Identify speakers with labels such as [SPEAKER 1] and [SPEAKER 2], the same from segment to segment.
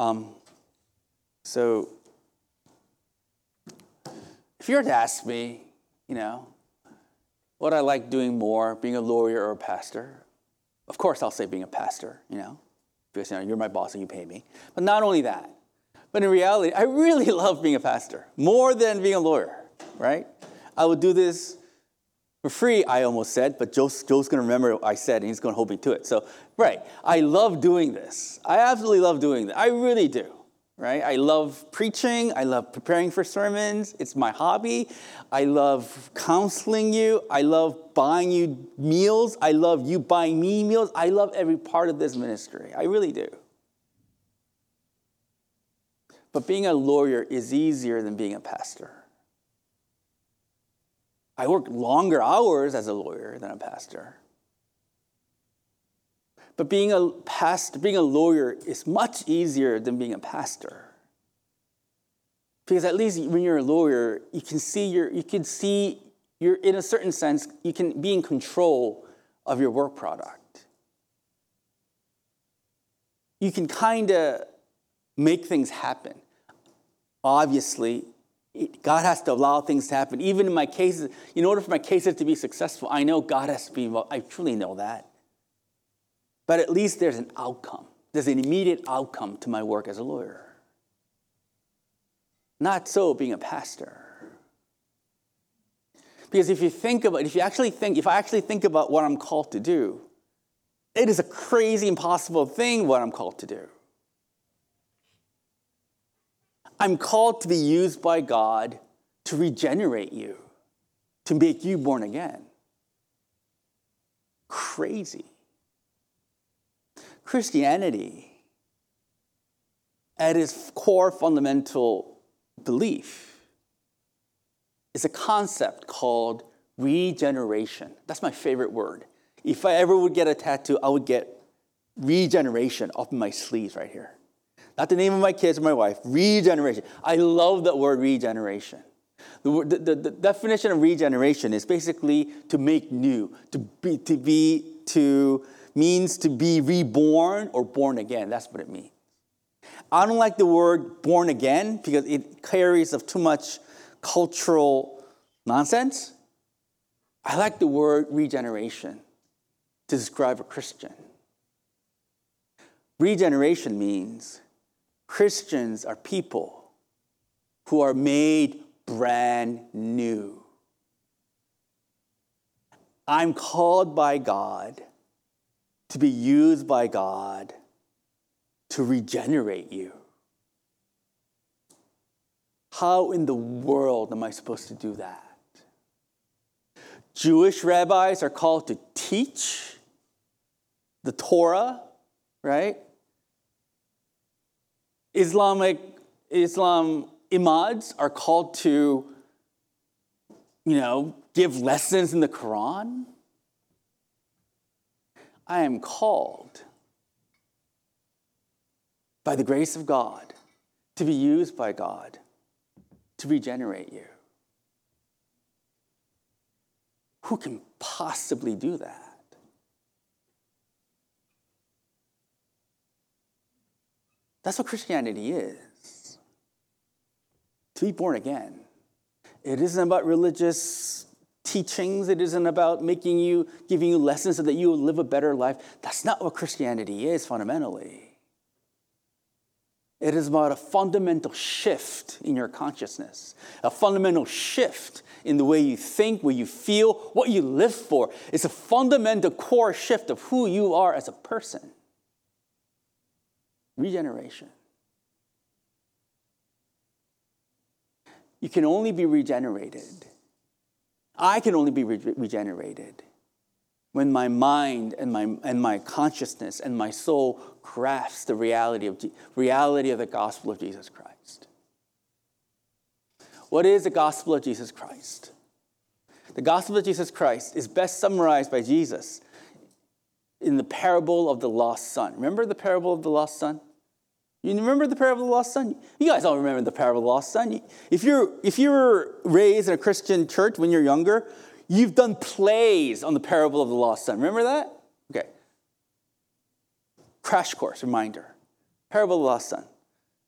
[SPEAKER 1] Um, so, if you were to ask me, you know, what I like doing more, being a lawyer or a pastor, of course I'll say being a pastor, you know, because you know, you're my boss and you pay me. But not only that, but in reality, I really love being a pastor more than being a lawyer, right? I would do this for free, I almost said, but Joe's, Joe's going to remember what I said and he's going to hold me to it. So, right, I love doing this. I absolutely love doing this. I really do, right? I love preaching. I love preparing for sermons. It's my hobby. I love counseling you. I love buying you meals. I love you buying me meals. I love every part of this ministry. I really do. But being a lawyer is easier than being a pastor. I work longer hours as a lawyer than a pastor. But being a pastor, being a lawyer is much easier than being a pastor. Because at least when you're a lawyer, you can see your, you can see you're in a certain sense, you can be in control of your work product. You can kind of make things happen. Obviously, God has to allow things to happen. Even in my cases, in order for my cases to be successful, I know God has to be involved. I truly know that. But at least there's an outcome. There's an immediate outcome to my work as a lawyer. Not so being a pastor. Because if you think about, if you actually think, if I actually think about what I'm called to do, it is a crazy, impossible thing what I'm called to do. I'm called to be used by God to regenerate you, to make you born again. Crazy. Christianity, at its core fundamental belief, is a concept called regeneration. That's my favorite word. If I ever would get a tattoo, I would get regeneration off my sleeves right here. Not the name of my kids or my wife, regeneration. I love that word regeneration. The, the, the, definition of regeneration is basically to make new, to be, to be, to means to be reborn or born again. That's what it means. I don't like the word born again because it carries of too much cultural nonsense. I like the word regeneration to describe a Christian. Regeneration means Christians are people who are made brand new. I'm called by God to be used by God to regenerate you. How in the world am I supposed to do that? Jewish rabbis are called to teach the Torah, right? Islamic Islam imams are called to, you know, give lessons in the Quran. I am called by the grace of God to be used by God to regenerate you. Who can possibly do that? That's what Christianity is to be born again. It isn't about religious teachings, it isn't about making you, giving you lessons so that you will live a better life. That's not what Christianity is fundamentally. It is about a fundamental shift in your consciousness, a fundamental shift in the way you think, what you feel, what you live for. It's a fundamental core shift of who you are as a person. Regeneration. You can only be regenerated. I can only be re- regenerated when my mind and my, and my consciousness and my soul grasps the reality of, reality of the gospel of Jesus Christ. What is the gospel of Jesus Christ? The gospel of Jesus Christ is best summarized by Jesus in the parable of the lost son. Remember the parable of the lost son? You remember the parable of the lost son? You guys all remember the parable of the lost son. If you're, if you were raised in a Christian church when you're younger, you've done plays on the parable of the lost son. Remember that? Okay. Crash course reminder. Parable of the lost son.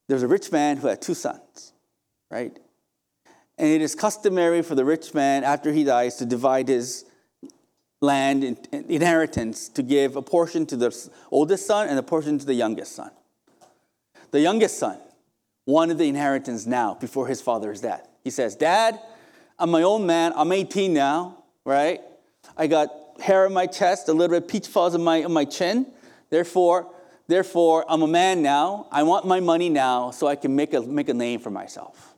[SPEAKER 1] there's a rich man who had two sons, right? And it is customary for the rich man, after he dies, to divide his land and inheritance to give a portion to the oldest son and a portion to the youngest son. The youngest son wanted the inheritance now before his father's death. He says, Dad, I'm my own man. I'm 18 now, right? I got hair on my chest, a little bit of peach fuzz on my, on my chin. Therefore, therefore, I'm a man now. I want my money now so I can make a, make a name for myself.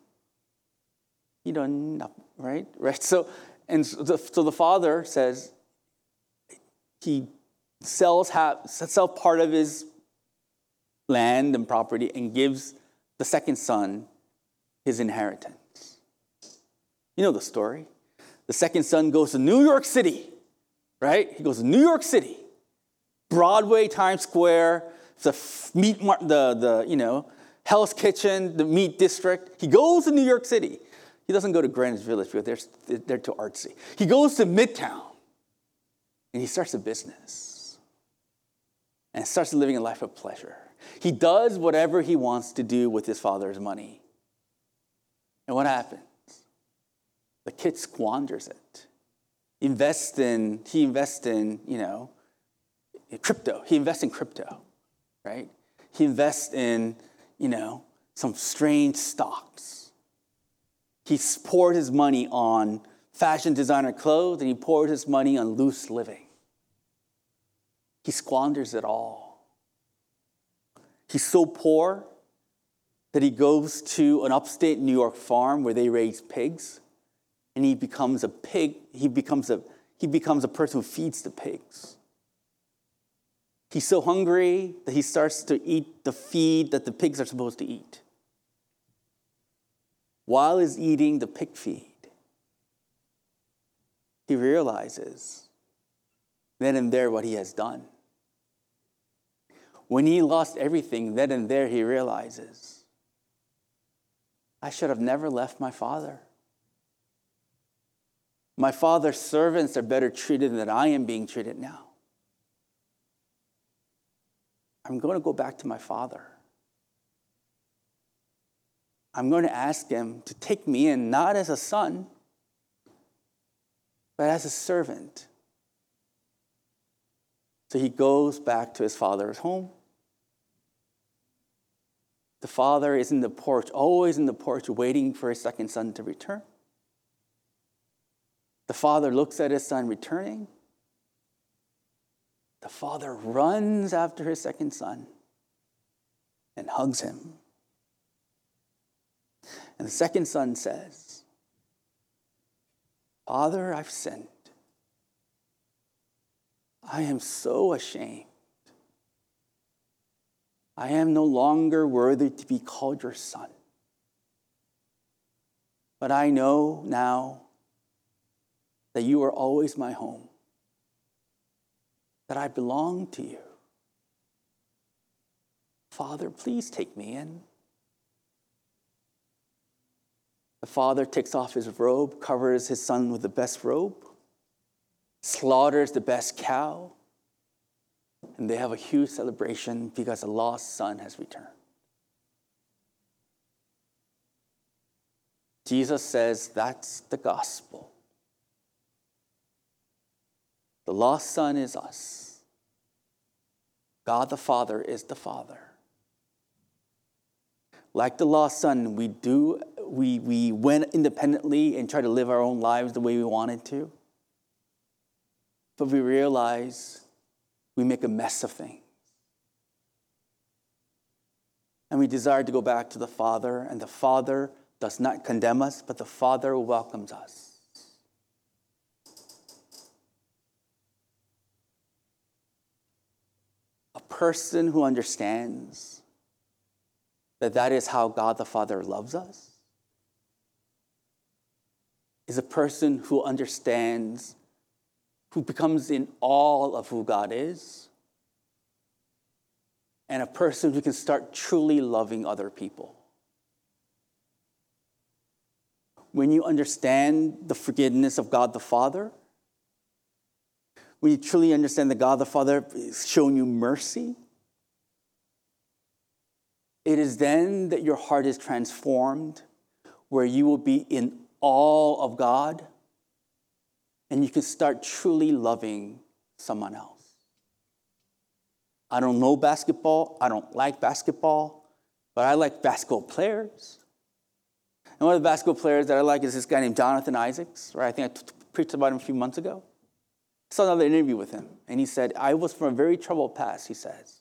[SPEAKER 1] You don't know, right? Right? So, and so the, so the father says he sells, half, part of his land and property and gives the second son his inheritance. You know the story. The second son goes to New York City, right? He goes to New York City, Broadway, Times Square, the meat, the, the, you know, Hell's Kitchen, the meat district. He goes to New York City. He doesn't go to Greenwich Village because they're, they're too artsy. He goes to Midtown and he starts a business and starts living a life of pleasure. He does whatever he wants to do with his father's money. And what happens? The kid squanders it. Invests in, he invests in, you know, crypto. He invests in crypto, right? He invests in, you know, some strange stocks. He poured his money on fashion designer clothes and he poured his money on loose living. He squanders it all. He's so poor that he goes to an upstate New York farm where they raise pigs and he becomes a pig he becomes a he becomes a person who feeds the pigs he's so hungry that he starts to eat the feed that the pigs are supposed to eat while he's eating the pig feed he realizes then and there what he has done. When he lost everything, then and there he realizes, I should have never left my father. My father's servants are better treated than I am being treated now. I'm going to go back to my father. I'm going to ask him to take me in, not as a son, but as a servant. So he goes back to his father's home. The father is in the porch, always in the porch, waiting for his second son to return. The father looks at his son returning. The father runs after his second son and hugs him. And the second son says, Father, I've sinned. I am so ashamed. I am no longer worthy to be called your son. But I know now that you are always my home, that I belong to you. Father, please take me in. The father takes off his robe, covers his son with the best robe, slaughters the best cow, and they have a huge celebration because a lost son has returned. Jesus says that's the gospel. The lost son is us. God the Father is the Father. Like the lost son, we do we, we went independently and tried to live our own lives the way we wanted to. But we realize we make a mess of things. And we desire to go back to the Father, and the Father does not condemn us, but the Father welcomes us. A person who understands that that is how God the Father loves us is a person who understands, who becomes in awe of who God is, and a person who can start truly loving other people. When you understand the forgiveness of God the Father, when you truly understand that God the Father is showing you mercy, it is then that your heart is transformed, where you will be in awe of God, and you can start truly loving someone else. I don't know basketball, I don't like basketball, but I like basketball players. And one of the basketball players that I like is this guy named Jonathan Isaacs, right? I think I preached about him a few months ago. I saw another interview with him, and he said, I was from a very troubled past, he says.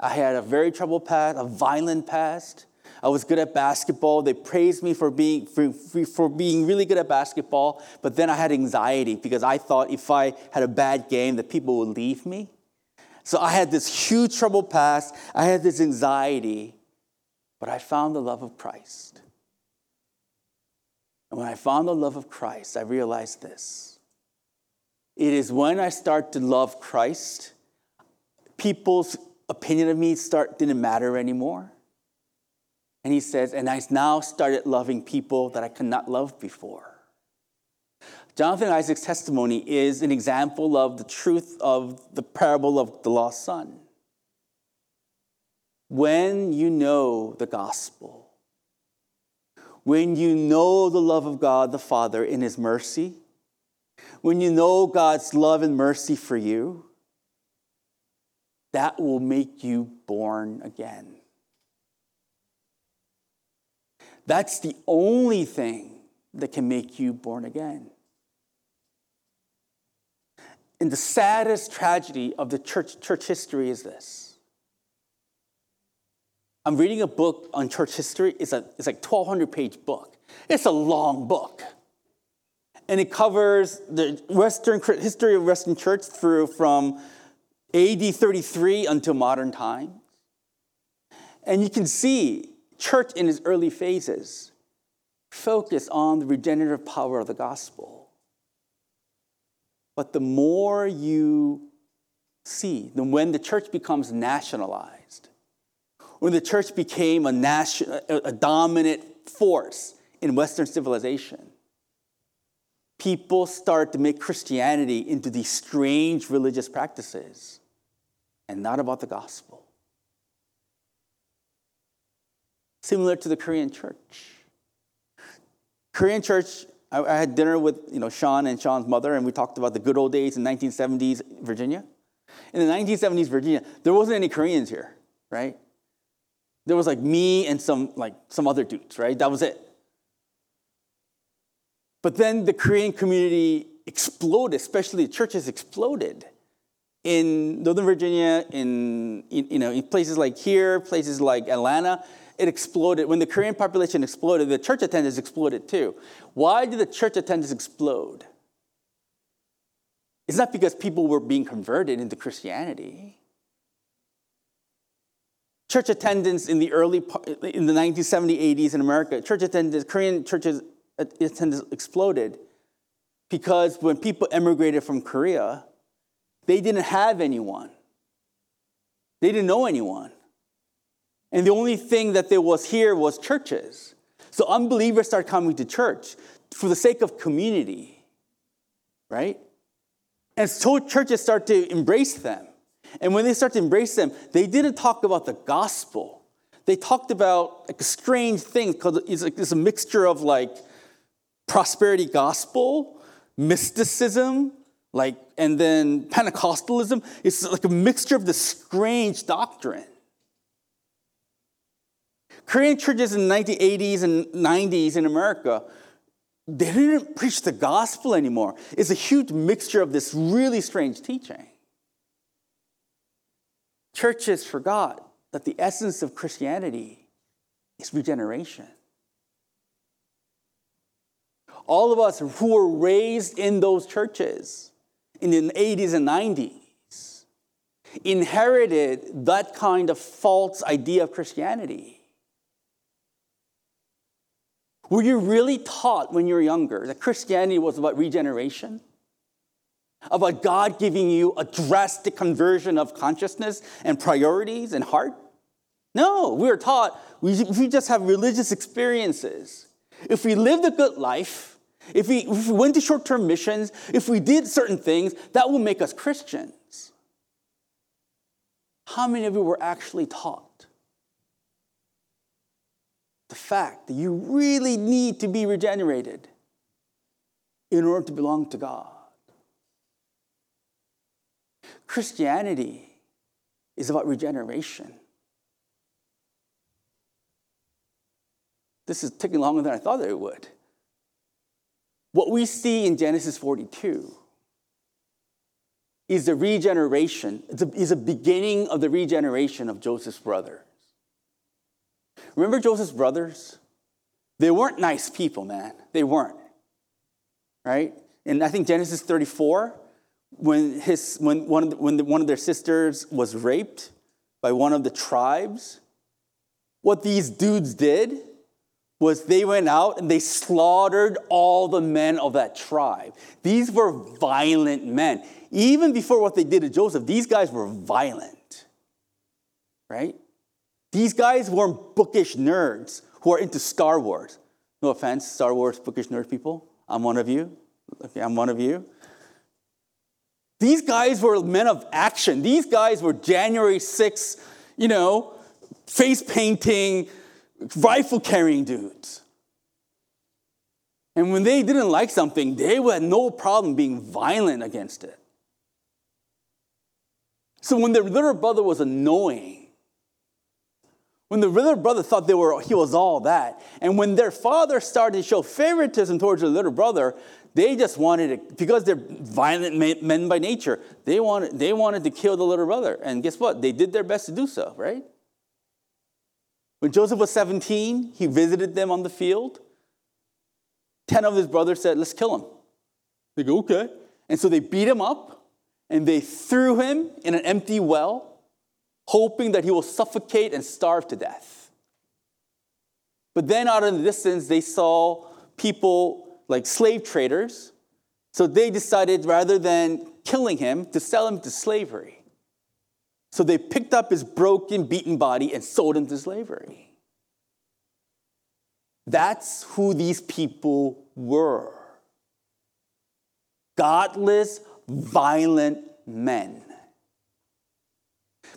[SPEAKER 1] I had a very troubled past, a violent past. I was good at basketball. They praised me for being, for, for being really good at basketball, but then I had anxiety because I thought if I had a bad game that people would leave me. So I had this huge troubled past. I had this anxiety, but I found the love of Christ. And when I found the love of Christ, I realized this. It is when I start to love Christ, people's opinion of me start didn't matter anymore. And he says, and I now started loving people that I could not love before. Jonathan Isaac's testimony is an example of the truth of the parable of the lost son. When you know the gospel, when you know the love of God the Father in His mercy, when you know God's love and mercy for you, that will make you born again. That's the only thing that can make you born again. And the saddest tragedy of the church, church history is this. I'm reading a book on church history. It's, a, it's like 1,200 page book. It's a long book. And it covers the Western history of Western church through from AD 33 until modern times. And you can see church in its early phases focused on the regenerative power of the gospel. But the more you see, when the church becomes nationalized, when the church became a, nation, a dominant force in Western civilization, people start to make Christianity into these strange religious practices and not about the gospel. Similar to the Korean church. Korean church, I, I had dinner with you know, Sean and Sean's mother, and we talked about the good old days in 1970s Virginia. In the 1970s Virginia, there wasn't any Koreans here, right? There was like me and some like some other dudes, right? That was it. But then the Korean community exploded, especially churches exploded in Northern Virginia, in, you know, in places like here, places like Atlanta, it exploded. When the Korean population exploded, the church attendance exploded too. Why did the church attendance explode? It's not because people were being converted into Christianity. Church attendance in the early in the 1970s, 80s in America, church attendance, Korean churches attendance exploded because when people emigrated from Korea, they didn't have anyone. They didn't know anyone. And the only thing that there was here was churches. So unbelievers start coming to church for the sake of community, right? And so churches start to embrace them. And when they start to embrace them, they didn't talk about the gospel. They talked about like a strange thing because it's like it's a mixture of like prosperity gospel, mysticism, like, and then Pentecostalism, it's like a mixture of this strange doctrine. Korean churches in the 1980s and 90s in America, they didn't preach the gospel anymore. It's a huge mixture of this really strange teaching. Churches forgot that the essence of Christianity is regeneration. All of us who were raised in those churches, in the 80s and 90s inherited that kind of false idea of Christianity. Were you really taught when you were younger that Christianity was about regeneration? About God giving you a drastic conversion of consciousness and priorities and heart? No, we were taught we, we just have religious experiences. If we lived a good life, if we, if we went to short term missions, if we did certain things, that will make us Christians. How many of you were actually taught the fact that you really need to be regenerated in order to belong to God. Christianity is about regeneration. This is taking longer than I thought that it would. What we see in Genesis 42 is the regeneration, is a beginning of the regeneration of Joseph's brothers. Remember Joseph's brothers? They weren't nice people, man. They weren't. Right? And I think Genesis 34, when, his, when, one, of the, when the, one of their sisters was raped by one of the tribes, what these dudes did was they went out and they slaughtered all the men of that tribe. These were violent men. Even before what they did to Joseph, these guys were violent. Right? These guys weren't bookish nerds who are into Star Wars. No offense, Star Wars bookish nerd people. I'm one of you. Okay, I'm one of you. These guys were men of action. These guys were January 6th, you know, face painting, rifle carrying dudes. And when they didn't like something, they had no problem being violent against it. So when their little brother was annoying, when the little brother thought they were, he was all that, and when their father started to show favoritism towards the little brother, they just wanted it because they're violent men by nature. They wanted, they wanted to kill the little brother. And guess what? They did their best to do so, right? When Joseph was 17, he visited them on the field. Ten of his brothers said, Let's kill him. They go, Okay. And so they beat him up and they threw him in an empty well, hoping that he will suffocate and starve to death. But then out in the distance, they saw people like slave traders. So they decided rather than killing him, to sell him to slavery. So they picked up his broken, beaten body and sold him to slavery. That's who these people were godless, violent men.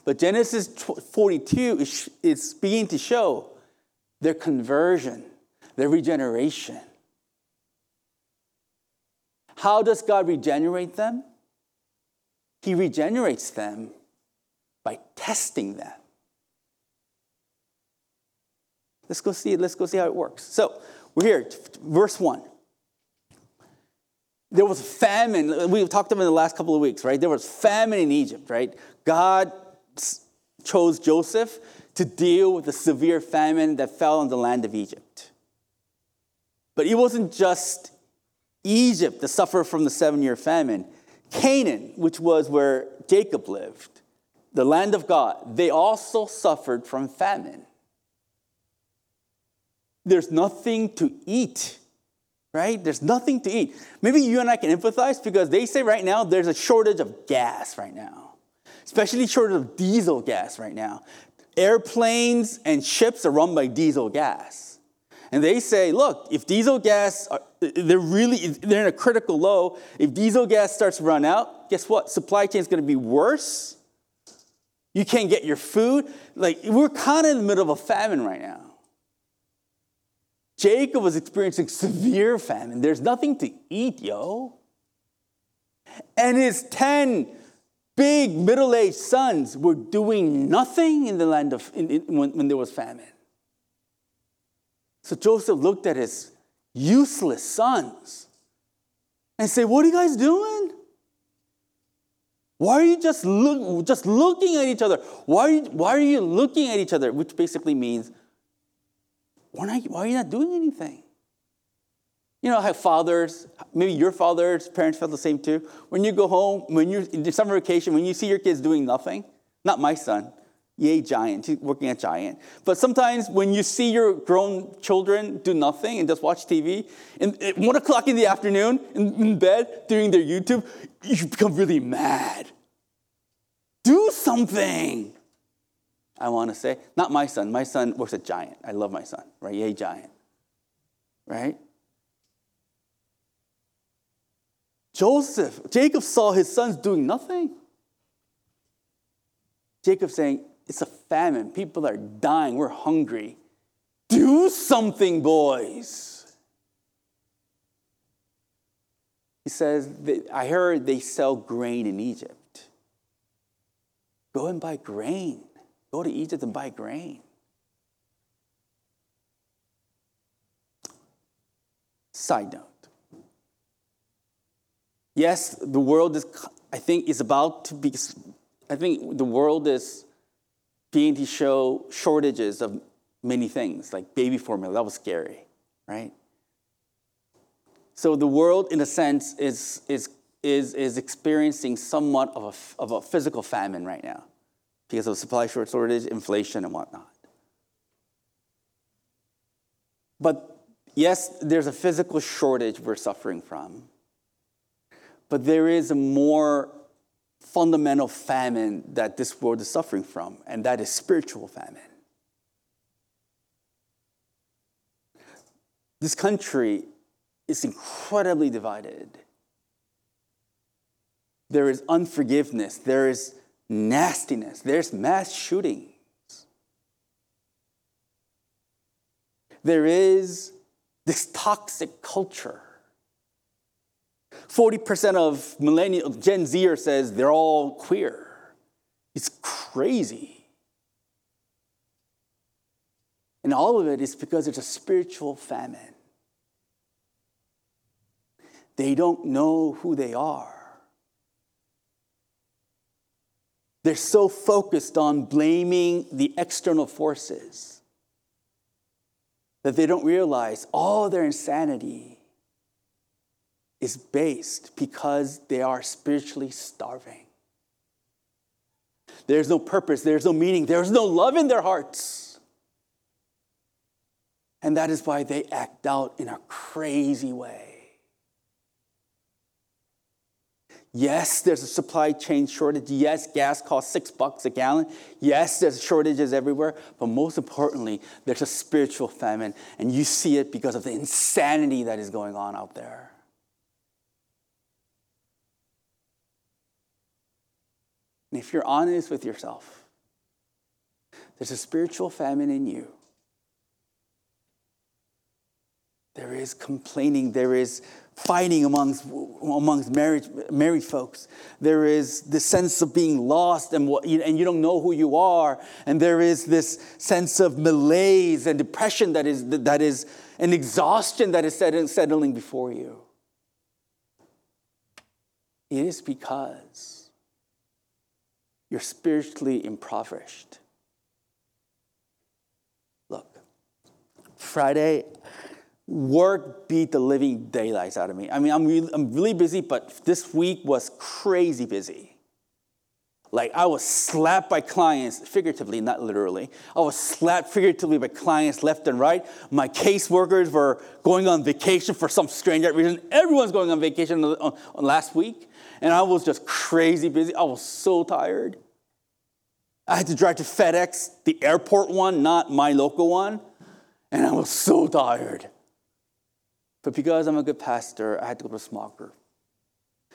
[SPEAKER 1] But Genesis 42 is, is beginning to show their conversion, their regeneration. How does God regenerate them? He regenerates them by testing them. Let's go see, let's go see how it works. So we're here, verse 1. There was famine. We've talked about in the last couple of weeks, right? There was famine in Egypt, right? God chose Joseph to deal with the severe famine that fell on the land of Egypt. But it wasn't just Egypt that suffered from the seven year famine. Canaan, which was where Jacob lived, the land of God, they also suffered from famine. There's nothing to eat, right? There's nothing to eat. Maybe you and I can empathize because they say right now there's a shortage of gas right now, especially short of diesel gas right now. Airplanes and ships are run by diesel gas. And they say, look, if diesel gas, they're really, they're in a critical low. If diesel gas starts to run out, guess what? Supply chain is going to be worse you can't get your food. Like, we're kind of in the middle of a famine right now. Jacob was experiencing severe famine. There's nothing to eat, yo. And his 10 big middle aged sons were doing nothing in the land of, in, in, when, when there was famine. So Joseph looked at his useless sons and said, What are you guys doing? Why are you just, look, just looking at each other? Why are, you, why are you looking at each other? Which basically means, why, not, why are you not doing anything? You know how fathers, maybe your father's parents felt the same too. When you go home, when you're in summer vacation, when you see your kids doing nothing, not my son, yay, giant, he's working at Giant. But sometimes when you see your grown children do nothing and just watch TV, and at one o'clock in the afternoon in, bed doing their YouTube, you become really mad. Do something. I want to say, not my son. My son works at Giant. I love my son, right? Yay, Giant. Right? Joseph, Jacob saw his sons doing nothing. Jacob saying, it's a famine. People are dying. We're hungry. Do something, boys. He says, I heard they sell grain in Egypt. Go and buy grain. Go to Egypt and buy grain. Side note. Yes, the world is, I think, is about to be, I think the world is beginning to show shortages of many things, like baby formula. That was scary, right? So the world, in a sense, is, is, is, is experiencing somewhat of a, of a physical famine right now because of supply short shortage, inflation, and whatnot. But yes, there's a physical shortage we're suffering from. But there is a more fundamental famine that this world is suffering from, and that is spiritual famine. This country is incredibly divided. There is unforgiveness, there is nastiness, there's mass shootings. There is this toxic culture 40% of millennial Gen Zer says they're all queer. It's crazy. And all of it is because there's a spiritual famine. They don't know who they are. They're so focused on blaming the external forces that they don't realize all their insanity is based because they are spiritually starving. There's no purpose, there's no meaning, there's no love in their hearts. And that is why they act out in a crazy way. Yes, there's a supply chain shortage. Yes, gas costs six bucks a gallon. Yes, there's shortages everywhere. But most importantly, there's a spiritual famine. And you see it because of the insanity that is going on out there. And if you're honest with yourself, there's a spiritual famine in you. There is complaining, there is fighting amongst, amongst married, married folks. There is this sense of being lost and, what, and you don't know who you are. And there is this sense of malaise and depression that is, that is an exhaustion that is settling before you. It is because you're spiritually impoverished. Look, Friday, work beat the living daylights out of me. I mean, I'm really, I'm really busy, but this week was crazy busy. Like, I was slapped by clients, figuratively, not literally. I was slapped figuratively by clients left and right. My caseworkers were going on vacation for some strange reason. Everyone's going on vacation last week. And I was just crazy busy. I was so tired. I had to drive to FedEx, the airport one, not my local one, and I was so tired. But because I'm a good pastor, I had to go to a small group.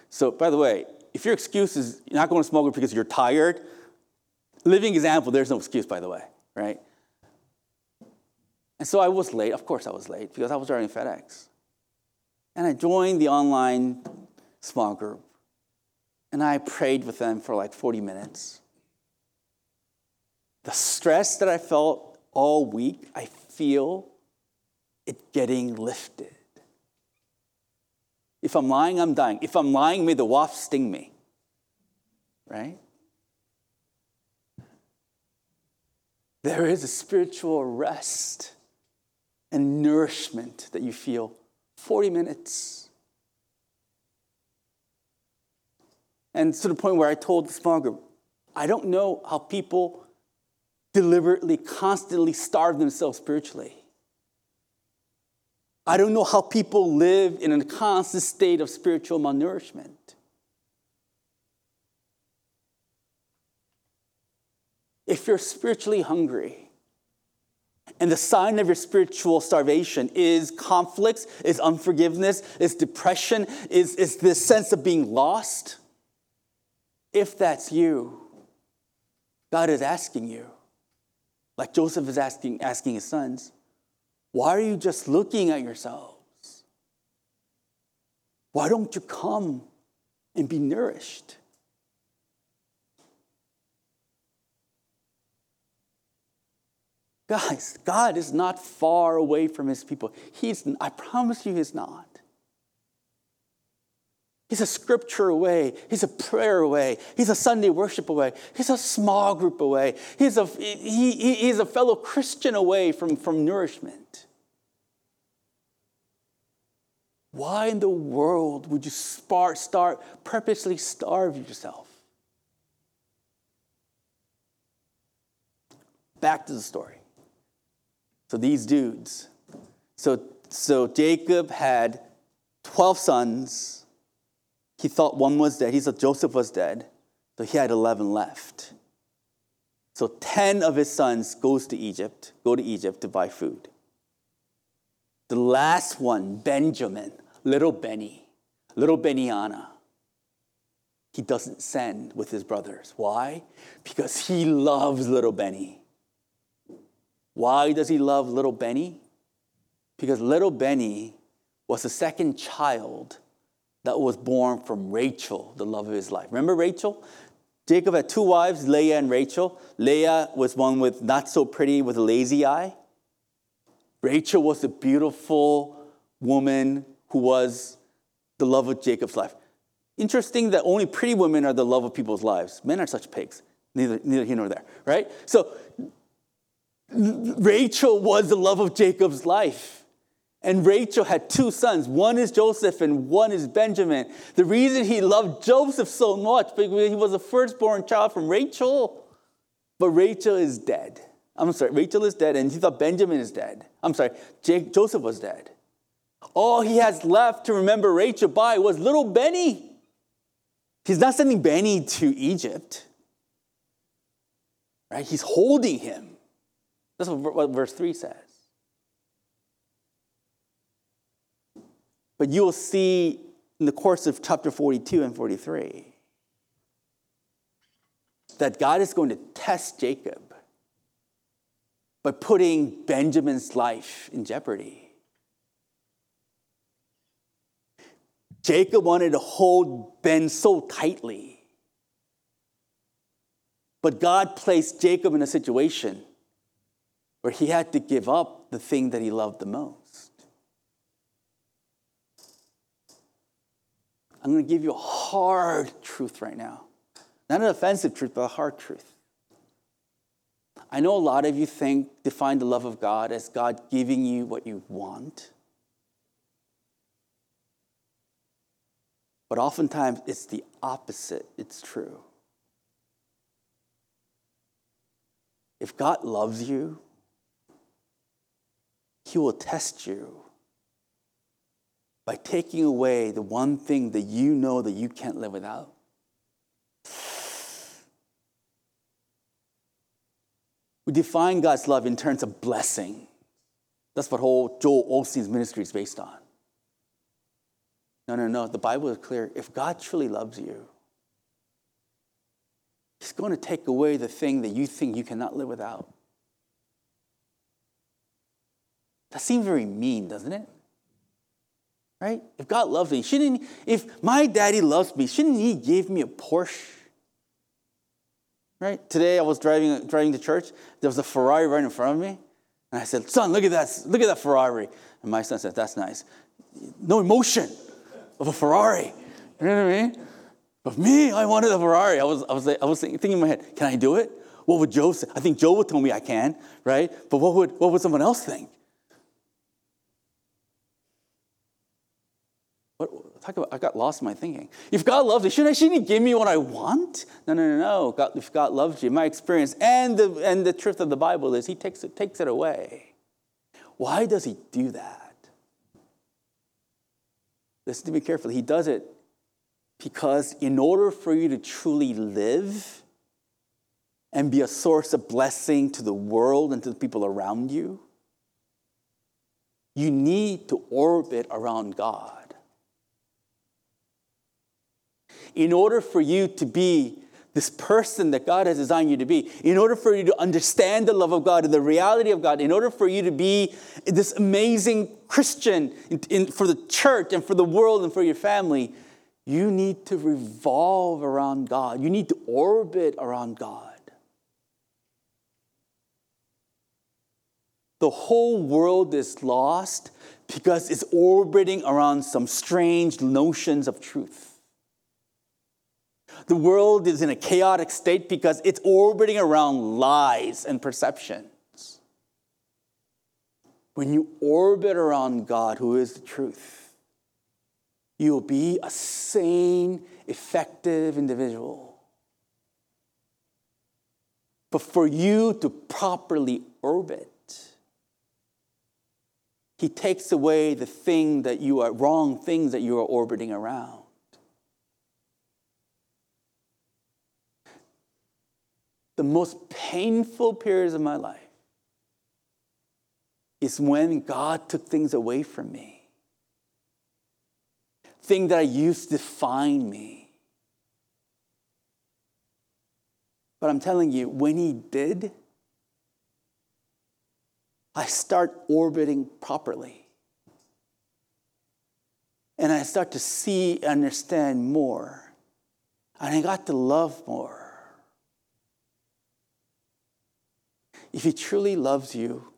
[SPEAKER 1] So, by the way, if your excuse is you're not going to small group because you're tired, living example, there's no excuse, by the way, right? And so I was late. Of course, I was late because I was driving FedEx. And I joined the online small group. And I prayed with them for like 40 minutes. The stress that I felt all week, I feel it getting lifted. If I'm lying, I'm dying. If I'm lying, may the wasp sting me. Right? There is a spiritual rest and nourishment that you feel 40 minutes. And to the point where I told the small group, I don't know how people deliberately, constantly starve themselves spiritually. I don't know how people live in a constant state of spiritual malnourishment. If you're spiritually hungry, and the sign of your spiritual starvation is conflicts, is unforgiveness, is depression, is, is this sense of being lost. If that's you, God is asking you like Joseph is asking, asking his sons, Why are you just looking at yourselves? Why don't you come and be nourished? Guys, God is not far away from his people. He's, I promise you, he's not. He's a scripture away. He's a prayer away. He's a Sunday worship away. He's a small group away. He's a, he, he, he's a fellow Christian away from, from nourishment. Why in the world would you start, start purposely starve yourself? Back to the story. So these dudes. So, so Jacob had 12 sons. He thought one was dead. He thought Joseph was dead. So he had 11 left. So 10 of his sons goes to Egypt, go to Egypt to buy food. The last one, Benjamin, little Benny, little Benaiah, he doesn't send with his brothers. Why? Because he loves little Benny. Why does he love little Benny? Because little Benny was the second child that was born from Rachel, the love of his life. Remember Rachel? Jacob had two wives, Leah and Rachel. Leah was one with not so pretty with a lazy eye. Rachel was the beautiful woman who was the love of Jacob's life. Interesting that only pretty women are the love of people's lives. Men are such pigs. Neither, neither here nor there, right? So Rachel was the love of Jacob's life. And Rachel had two sons. One is Joseph and one is Benjamin. The reason he loved Joseph so much because he was the firstborn child from Rachel. But Rachel is dead. I'm sorry, Rachel is dead, and he thought Benjamin is dead. I'm sorry, Jake, Joseph was dead. All he has left to remember Rachel by was little Benny. He's not sending Benny to Egypt, right? He's holding him. That's what verse 3 says. But you will see in the course of chapter 42 and 43 that God is going to test Jacob by putting Benjamin's life in jeopardy. Jacob wanted to hold Ben so tightly. But God placed Jacob in a situation where he had to give up the thing that he loved the most. I'm going to give you a hard truth right now. Not an offensive truth, but a hard truth. I know a lot of you think, define the love of God as God giving you what you want. But oftentimes it's the opposite, it's true. If God loves you, he will test you by taking away the one thing that you know that you can't live without. We define God's love in terms of blessing. That's what whole Joel Osteen's ministry is based on. No, no, no. The Bible is clear. If God truly loves you, He's going to take away the thing that you think you cannot live without. That seems very mean, doesn't it? Right? If God loves me, shouldn't if my daddy loves me, shouldn't he give me a Porsche? Right? Today I was driving driving to church. There was a Ferrari right in front of me. And I said, son, look at that, look at that Ferrari. And my son said, that's nice. No emotion of a Ferrari. You know what I mean? But me, I wanted a Ferrari. I was, I was, I was thinking in my head, can I do it? What would Joe say? I think Joe would tell me I can, right? But what would, what would someone else think? What, talk about, I got lost in my thinking. If God loves me, shouldn't, shouldn't He give me what I want? No, no, no, no. God, if God loves you, my experience and the, and the truth of the Bible is He takes it, takes it away. Why does He do that? Listen to me carefully. He does it because in order for you to truly live and be a source of blessing to the world and to the people around you, you need to orbit around God in order for you to be this person that God has designed you to be, in order for you to understand the love of God and the reality of God, in order for you to be this amazing Christian in, in, for the church and for the world and for your family, you need to revolve around God. You need to orbit around God. The whole world is lost because it's orbiting around some strange notions of truth. The world is in a chaotic state because it's orbiting around lies and perceptions. When you orbit around God, who is the truth, you'll be a sane, effective individual. But for you to properly orbit, he takes away the thing that you are wrong things that you are orbiting around. The most painful periods of my life is when God took things away from me. Things that I used to define me. But I'm telling you, when He did, I start orbiting properly. And I start to see, understand more. And I got to love more. If He truly loves you,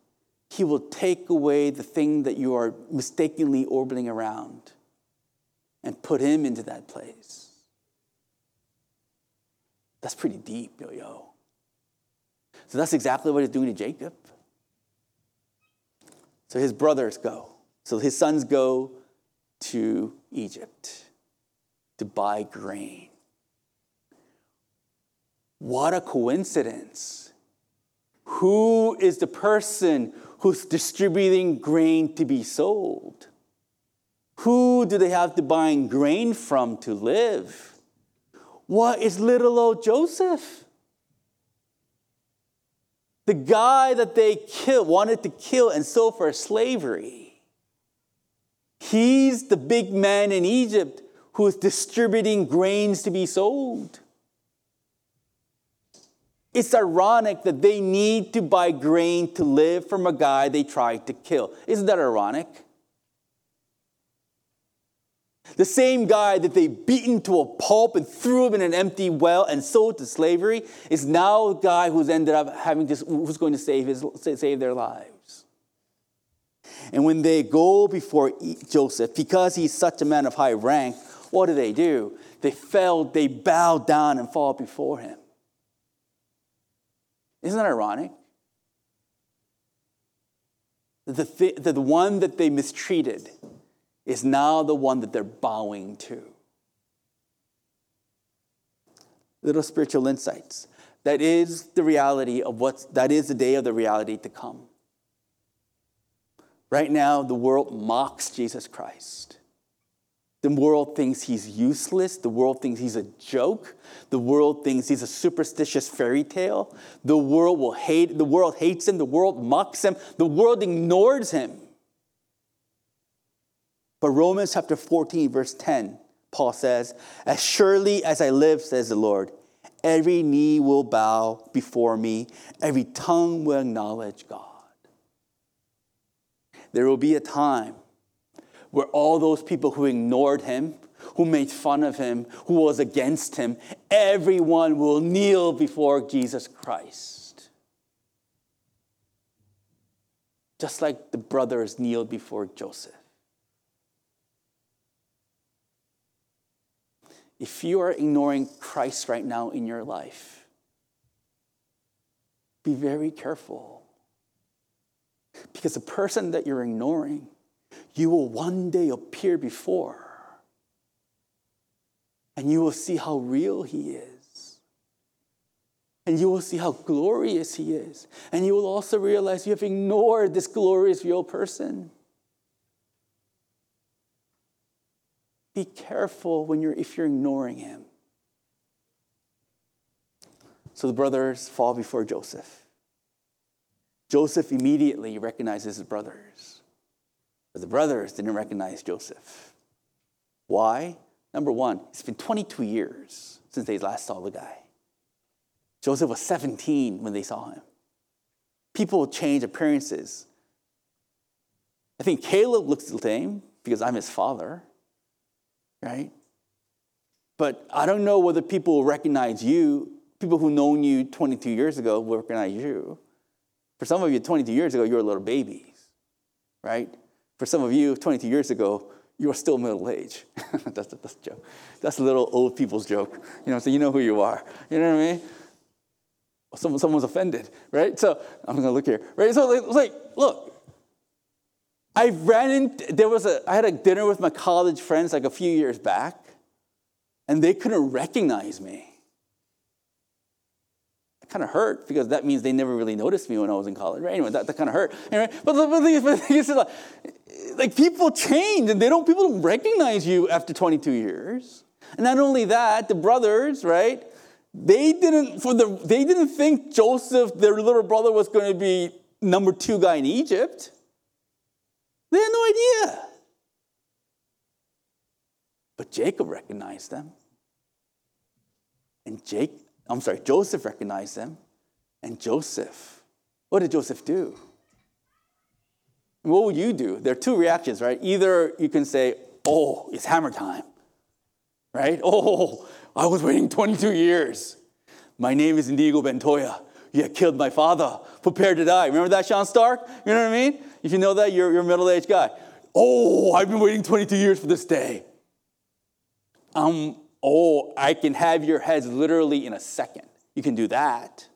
[SPEAKER 1] He will take away the thing that you are mistakenly orbiting around and put Him into that place. That's pretty deep, yo yo. So that's exactly what He's doing to Jacob. So his brothers go. So his sons go to Egypt to buy grain. What a coincidence who is the person who's distributing grain to be sold? Who do they have to buy grain from to live? What is little old Joseph? The guy that they killed, wanted to kill and sold for slavery. He's the big man in Egypt who is distributing grains to be sold. It's ironic that they need to buy grain to live from a guy they tried to kill. Isn't that ironic? The same guy that they beaten to a pulp and threw him in an empty well and sold to slavery is now a guy who's ended up having to, who's going to save, his, save their lives. And when they go before Joseph, because he's such a man of high rank, what do they do? They fell, they bow down and fall before him. Isn't that ironic? The, th- the one that they mistreated is now the one that they're bowing to. Little spiritual insights. That is the reality of what's, that is the day of the reality to come. Right now, the world mocks Jesus Christ. The world thinks he's useless. The world thinks he's a joke. The world thinks he's a superstitious fairy tale. The world will hate, the world hates him. The world mocks him. The world ignores him. But Romans chapter 14, verse 10, Paul says, As surely as I live, says the Lord, every knee will bow before me, every tongue will acknowledge God. There will be a time where all those people who ignored him, who made fun of him, who was against him, everyone will kneel before Jesus Christ. Just like the brothers kneeled before Joseph. If you are ignoring Christ right now in your life, be very careful. Because the person that you're ignoring you will one day appear before. And you will see how real he is. And you will see how glorious he is. And you will also realize you have ignored this glorious, real person. Be careful when you're, if you're ignoring him. So the brothers fall before Joseph. Joseph immediately recognizes his brothers. But the brothers didn't recognize Joseph. Why? Number one, it's been 22 years since they last saw the guy. Joseph was 17 when they saw him. People change appearances. I think Caleb looks the same because I'm his father, right? But I don't know whether people will recognize you. People who known you 22 years ago will recognize you. For some of you, 22 years ago, you were little babies, right? For some of you, 22 years ago, you are still middle age. that's, that's a joke. That's a little old people's joke. You know, so you know who you are. You know what I mean? Someone, someone's offended, right? So I'm gonna look here, right? So it's like, look, I ran in. There was a. I had a dinner with my college friends like a few years back, and they couldn't recognize me. Kind of hurt because that means they never really noticed me when I was in college. Right? Anyway, that, that kind of hurt. Anyway, but, but, the, but the thing is, like, like people change and they don't. People don't recognize you after 22 years. And not only that, the brothers, right? They didn't for the they didn't think Joseph, their little brother, was going to be number two guy in Egypt. They had no idea. But Jacob recognized them. And Jake, I'm sorry, Joseph recognized them. And Joseph, what did Joseph do? What would you do? There are two reactions, right? Either you can say, Oh, it's hammer time, right? Oh, I was waiting 22 years. My name is Indigo Montoya. You killed my father. Prepare to die. Remember that, Sean Stark? You know what I mean? If you know that, you're, you're a middle aged guy. Oh, I've been waiting 22 years for this day. Um, oh, I can have your heads literally in a second. You can do that.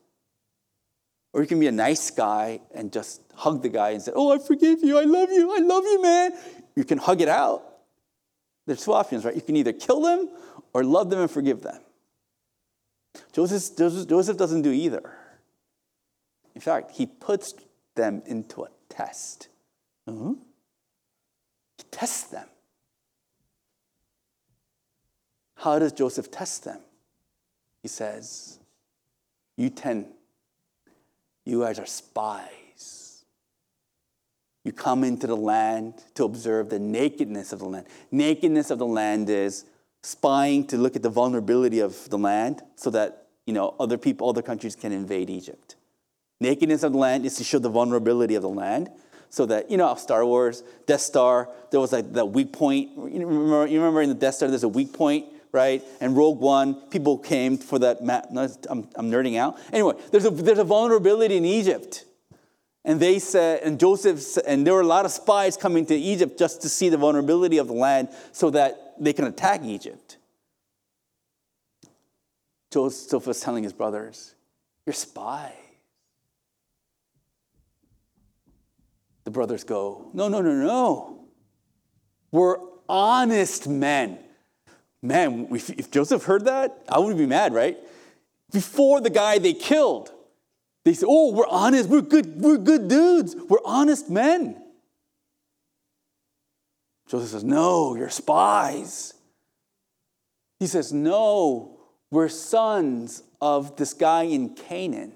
[SPEAKER 1] Or you can be a nice guy and just hug the guy and say, Oh, I forgive you. I love you. I love you, man. You can hug it out. There's two options, right? You can either kill them or love them and forgive them. Joseph, Joseph, Joseph doesn't do either. In fact, he puts them into a test. Mm-hmm. He tests them. How does Joseph test them? He says, You ten, you guys are spies. You come into the land to observe the nakedness of the land. Nakedness of the land is spying to look at the vulnerability of the land so that you know other people, other countries can invade Egypt. Nakedness of the land is to show the vulnerability of the land so that, you know, Star Wars, Death Star, there was like that weak point. You remember, you remember in the Death Star, there's a weak point, right? And Rogue One, people came for that. No, I'm, I'm nerding out. Anyway, there's a, there's a vulnerability in Egypt. And they said, and Joseph, and there were a lot of spies coming to Egypt just to see the vulnerability of the land so that they can attack Egypt. Joseph was telling his brothers, You're spies. The brothers go, No, no, no, no. We're honest men. Man, if Joseph heard that, I would be mad, right? Before the guy they killed, they said, Oh, we're honest, we're good, we're good dudes, we're honest men. Joseph says, No, you're spies. He says, No, we're sons of this guy in Canaan.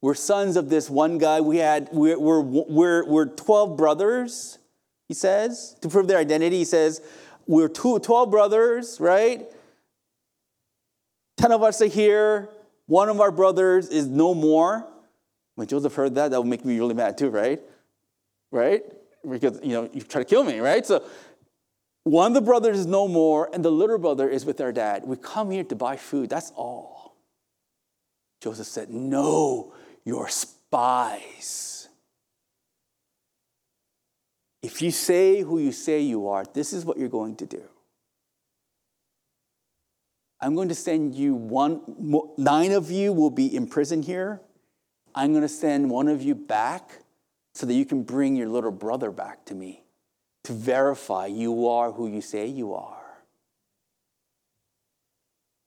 [SPEAKER 1] We're sons of this one guy. We had, we're, we're, we're, we're 12 brothers, he says. To prove their identity, he says, we're two, 12 brothers, right? 10 of us are here. One of our brothers is no more. When Joseph heard that, that would make me really mad too, right? Right? Because, you know, you try to kill me, right? So one of the brothers is no more, and the little brother is with our dad. We come here to buy food. That's all. Joseph said, No, you're spies. If you say who you say you are, this is what you're going to do. I'm going to send you one, nine of you will be in prison here. I'm going to send one of you back so that you can bring your little brother back to me to verify you are who you say you are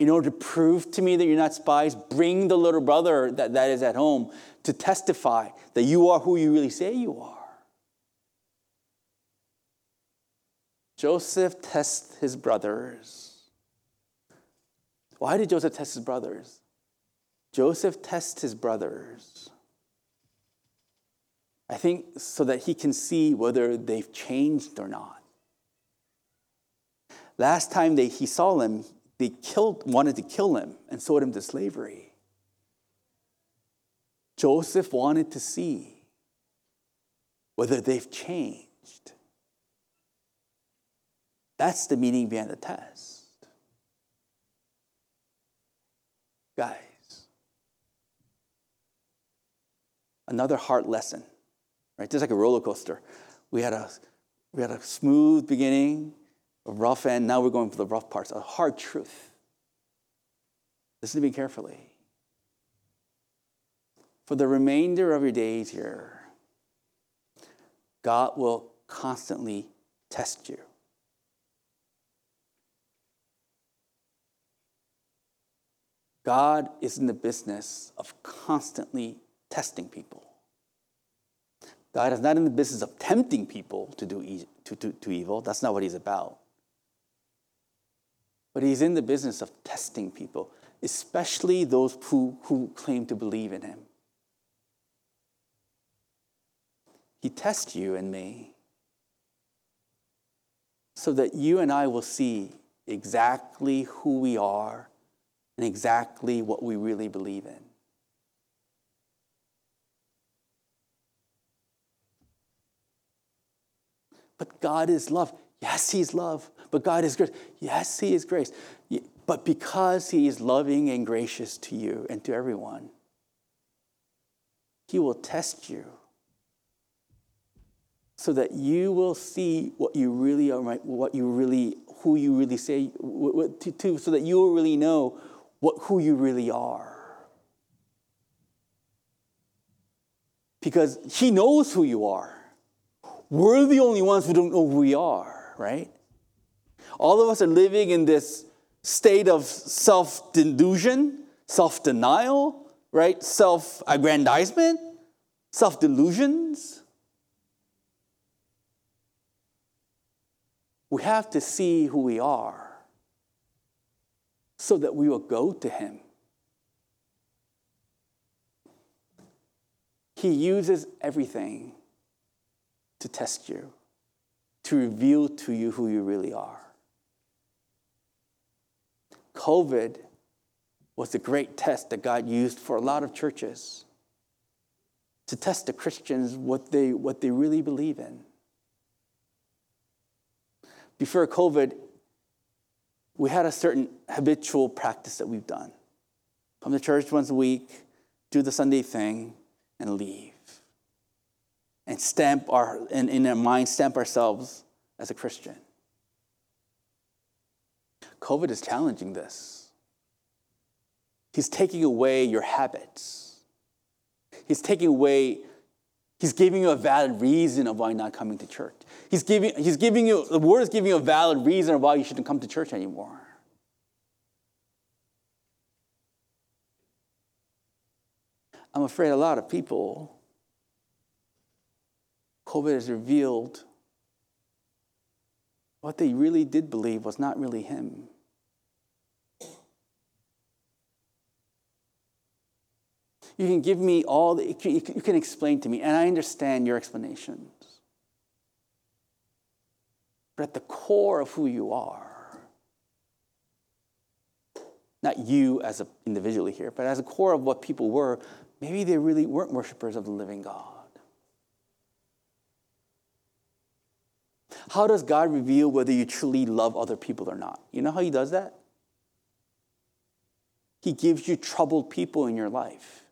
[SPEAKER 1] in order to prove to me that you're not spies, bring the little brother that, that is at home to testify that you are who you really say you are. Joseph tests his brothers. Why did Joseph test his brothers? Joseph tests his brothers. I think so that he can see whether they've changed or not. Last time they, he saw them, they killed, wanted to kill him and sold him to slavery. Joseph wanted to see whether they've changed. That's the meaning behind the test. Guys, another heart lesson, right? Just like a roller coaster. We had a, we had a smooth beginning, a rough end. Now we're going for the rough parts, a hard truth. Listen to me carefully. For the remainder of your days here, God will constantly test you. God is in the business of constantly testing people. God is not in the business of tempting people to do e- to, to, to evil. That's not what he's about. But he's in the business of testing people, especially those who, who claim to believe in him. He tests you and me so that you and I will see exactly who we are and exactly what we really believe in. But God is love. Yes, He's love. But God is grace. Yes, He is grace. But because He is loving and gracious to you and to everyone, He will test you so that you will see what you really are, what you really, who you really say, to, to, so that you will really know what, who you really are. Because He knows who you are. We're the only ones who don't know who we are, right? All of us are living in this state of self delusion, self denial, right? Self aggrandizement, self delusions. We have to see who we are so that we will go to Him. He uses everything to test you, to reveal to you who you really are. COVID was a great test that God used for a lot of churches to test the Christians what they, what they really believe in. Before COVID, we had a certain habitual practice that we've done. Come to church once a week, do the Sunday thing, and leave and stamp our, in, in our mind, stamp ourselves as a Christian. COVID is challenging this. He's taking away your habits. He's taking away, he's giving you a valid reason of why not coming to church. He's giving, he's giving you, the word is giving you a valid reason of why you shouldn't come to church anymore. I'm afraid a lot of people COVID has revealed what they really did believe was not really Him. You can give me all the, you can explain to me, and I understand your explanations. But at the core of who you are, not you as an individually here, but as a core of what people were, maybe they really weren't worshipers of the living God. How does God reveal whether you truly love other people or not? You know how He does that? He gives you troubled people in your life.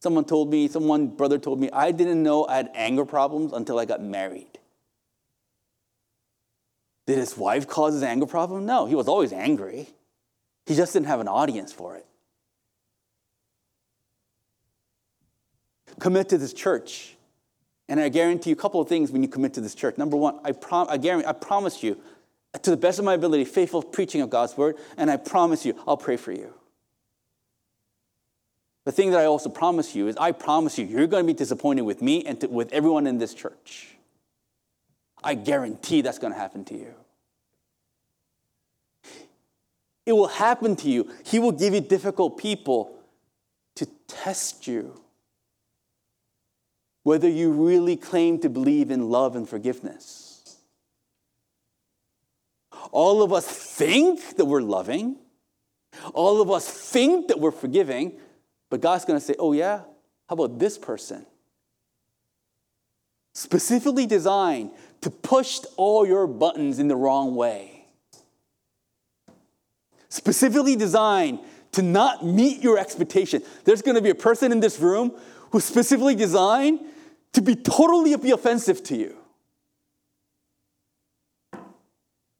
[SPEAKER 1] Someone told me, someone brother told me, I didn't know I had anger problems until I got married. Did his wife cause his anger problem? No, he was always angry. He just didn't have an audience for it. Commit to this church. And I guarantee you a couple of things when you commit to this church. Number one, I, prom- I, guarantee, I promise you, to the best of my ability, faithful preaching of God's word, and I promise you, I'll pray for you. The thing that I also promise you is I promise you, you're going to be disappointed with me and to, with everyone in this church. I guarantee that's going to happen to you. It will happen to you. He will give you difficult people to test you whether you really claim to believe in love and forgiveness. All of us think that we're loving. All of us think that we're forgiving. But God's going to say, oh, yeah? How about this person? Specifically designed to push all your buttons in the wrong way. Specifically designed to not meet your expectation. There's going to be a person in this room who's specifically designed to be totally be offensive to you.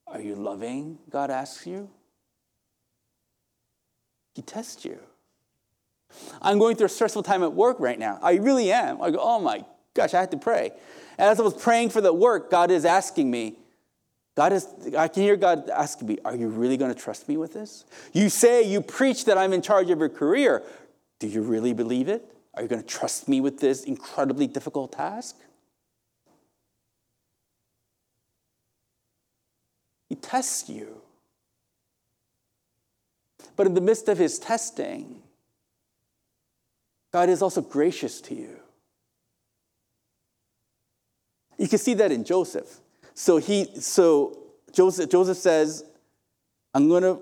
[SPEAKER 1] Are you loving? God asks you. He tests you. I'm going through a stressful time at work right now. I really am. I go, oh my gosh, I had to pray. As I was praying for the work, God is asking me, God is, I can hear God asking me, Are you really going to trust me with this? You say, you preach that I'm in charge of your career. Do you really believe it? Are you going to trust me with this incredibly difficult task? He tests you. But in the midst of his testing, God is also gracious to you. You can see that in Joseph. So he so Joseph Joseph says, I'm gonna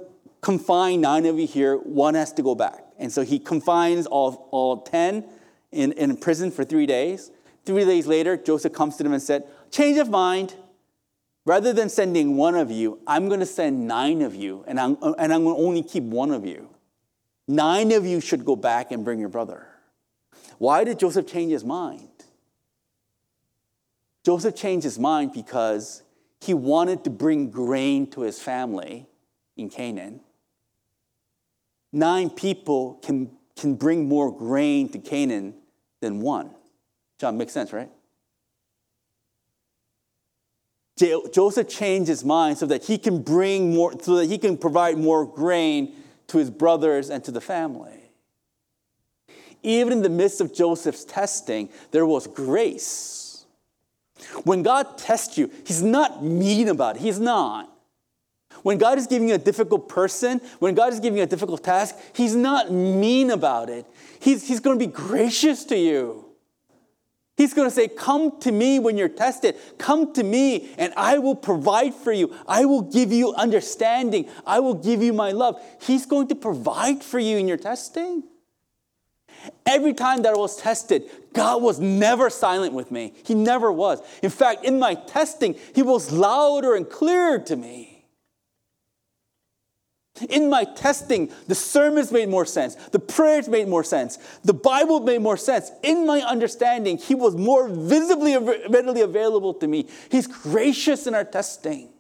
[SPEAKER 1] confine nine of you here, one has to go back. And so he confines all, all 10 in, in prison for three days. Three days later, Joseph comes to them and said, Change of mind. Rather than sending one of you, I'm going to send nine of you, and I'm, and I'm going to only keep one of you. Nine of you should go back and bring your brother. Why did Joseph change his mind? Joseph changed his mind because he wanted to bring grain to his family in Canaan. Nine people can, can bring more grain to Canaan than one. John, makes sense, right? Joseph changed his mind so that he can bring more, so that he can provide more grain to his brothers and to the family. Even in the midst of Joseph's testing, there was grace. When God tests you, He's not mean about it. He's not. When God is giving you a difficult person, when God is giving you a difficult task, He's not mean about it. He's, he's going to be gracious to you. He's going to say, Come to me when you're tested. Come to me, and I will provide for you. I will give you understanding. I will give you my love. He's going to provide for you in your testing. Every time that I was tested, God was never silent with me. He never was. In fact, in my testing, He was louder and clearer to me. In my testing, the sermons made more sense. The prayers made more sense. The Bible made more sense. In my understanding, He was more visibly, readily available to me. He's gracious in our testing.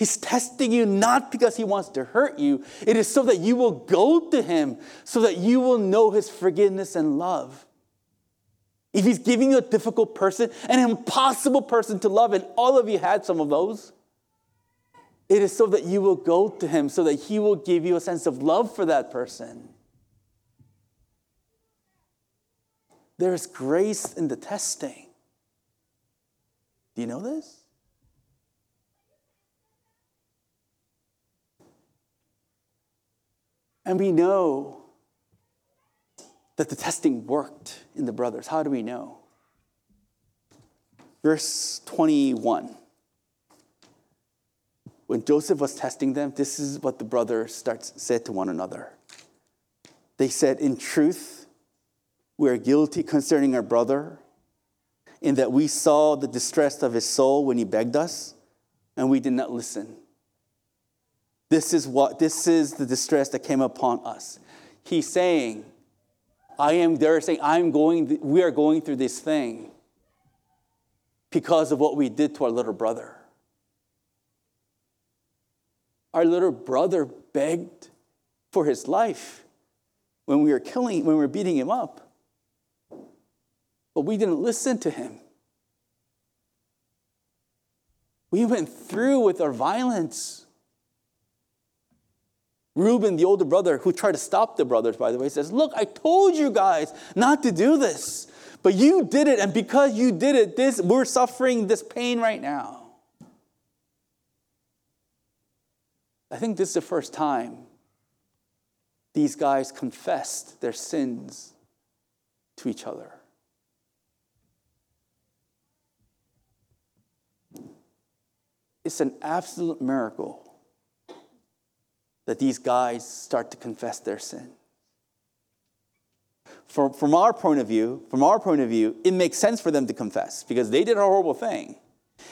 [SPEAKER 1] He's testing you not because He wants to hurt you, it is so that you will go to Him, so that you will know His forgiveness and love. If He's giving you a difficult person, an impossible person to love, and all of you had some of those it is so that you will go to him, so that he will give you a sense of love for that person. There is grace in the testing. Do you know this? And we know that the testing worked in the brothers. How do we know? Verse 21 when Joseph was testing them, this is what the brothers starts, said to one another. They said, In truth, we are guilty concerning our brother, in that we saw the distress of his soul when he begged us, and we did not listen. This is what this is the distress that came upon us. He's saying, I am there saying, I'm going, we are going through this thing because of what we did to our little brother. Our little brother begged for his life when we were killing, when we were beating him up. But we didn't listen to him. We went through with our violence. Reuben, the older brother, who tried to stop the brothers, by the way, says, Look, I told you guys not to do this, but you did it, and because you did it, this we're suffering this pain right now. I think this is the first time these guys confessed their sins to each other. it's an absolute miracle that these guys start to confess their sin. From, from our point of view, from our point of view, it makes sense for them to confess because they did a horrible thing.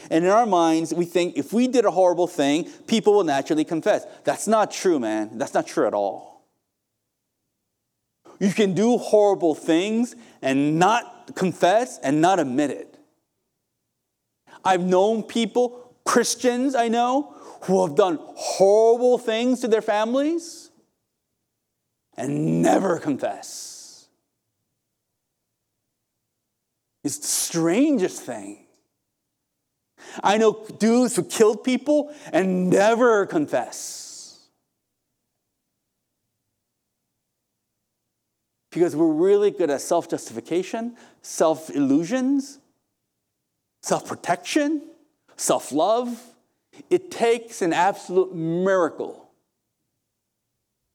[SPEAKER 1] And in our minds, we think if we did a horrible thing, people will naturally confess. That's not true, man. That's not true at all. You can do horrible things and not confess and not admit it. I've known people, Christians I know, who have done horrible things to their families and never confess. It's the strangest thing. I know dudes who killed people and never confess. Because we're really good at self justification, self illusions, self protection, self love. It takes an absolute miracle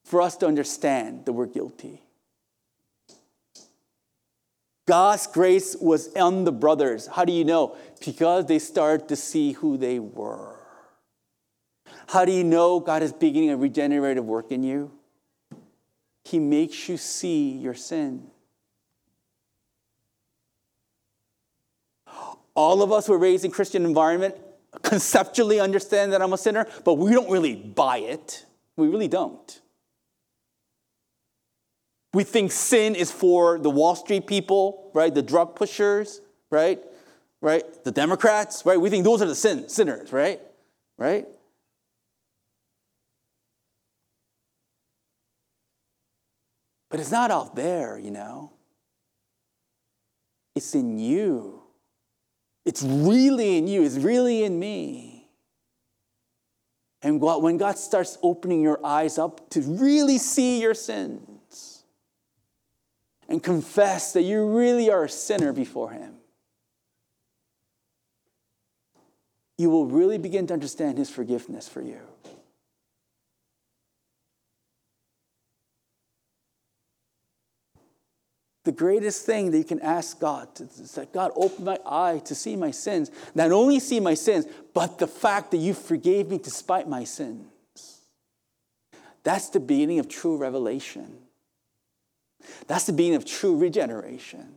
[SPEAKER 1] for us to understand that we're guilty. God's grace was on the brothers. How do you know? Because they started to see who they were. How do you know God is beginning a regenerative work in you? He makes you see your sin. All of us were raised in Christian environment conceptually understand that I'm a sinner, but we don't really buy it. We really don't. We think sin is for the Wall Street people, right? The drug pushers, right? Right? The Democrats, right? We think those are the sin, sinners, right? Right? But it's not out there, you know. It's in you. It's really in you. It's really in me. And when God starts opening your eyes up to really see your sins and confess that you really are a sinner before Him, you will really begin to understand His forgiveness for you. The greatest thing that you can ask God is that God open my eye to see my sins. Not only see my sins, but the fact that you forgave me despite my sins. That's the beginning of true revelation. That's the beginning of true regeneration.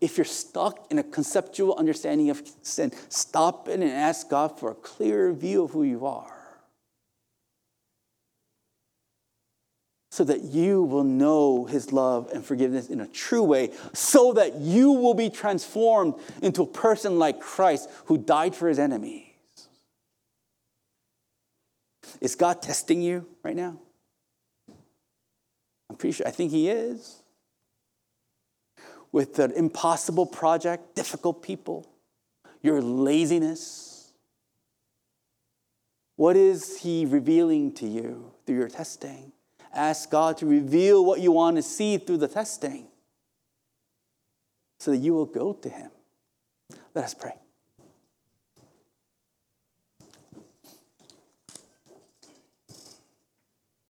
[SPEAKER 1] If you're stuck in a conceptual understanding of sin, stop it and ask God for a clearer view of who you are. So that you will know his love and forgiveness in a true way, so that you will be transformed into a person like Christ who died for his enemies. Is God testing you right now? I'm pretty sure, I think He is. With an impossible project, difficult people, your laziness. What is He revealing to you through your testing? Ask God to reveal what you want to see through the testing so that you will go to Him. Let us pray.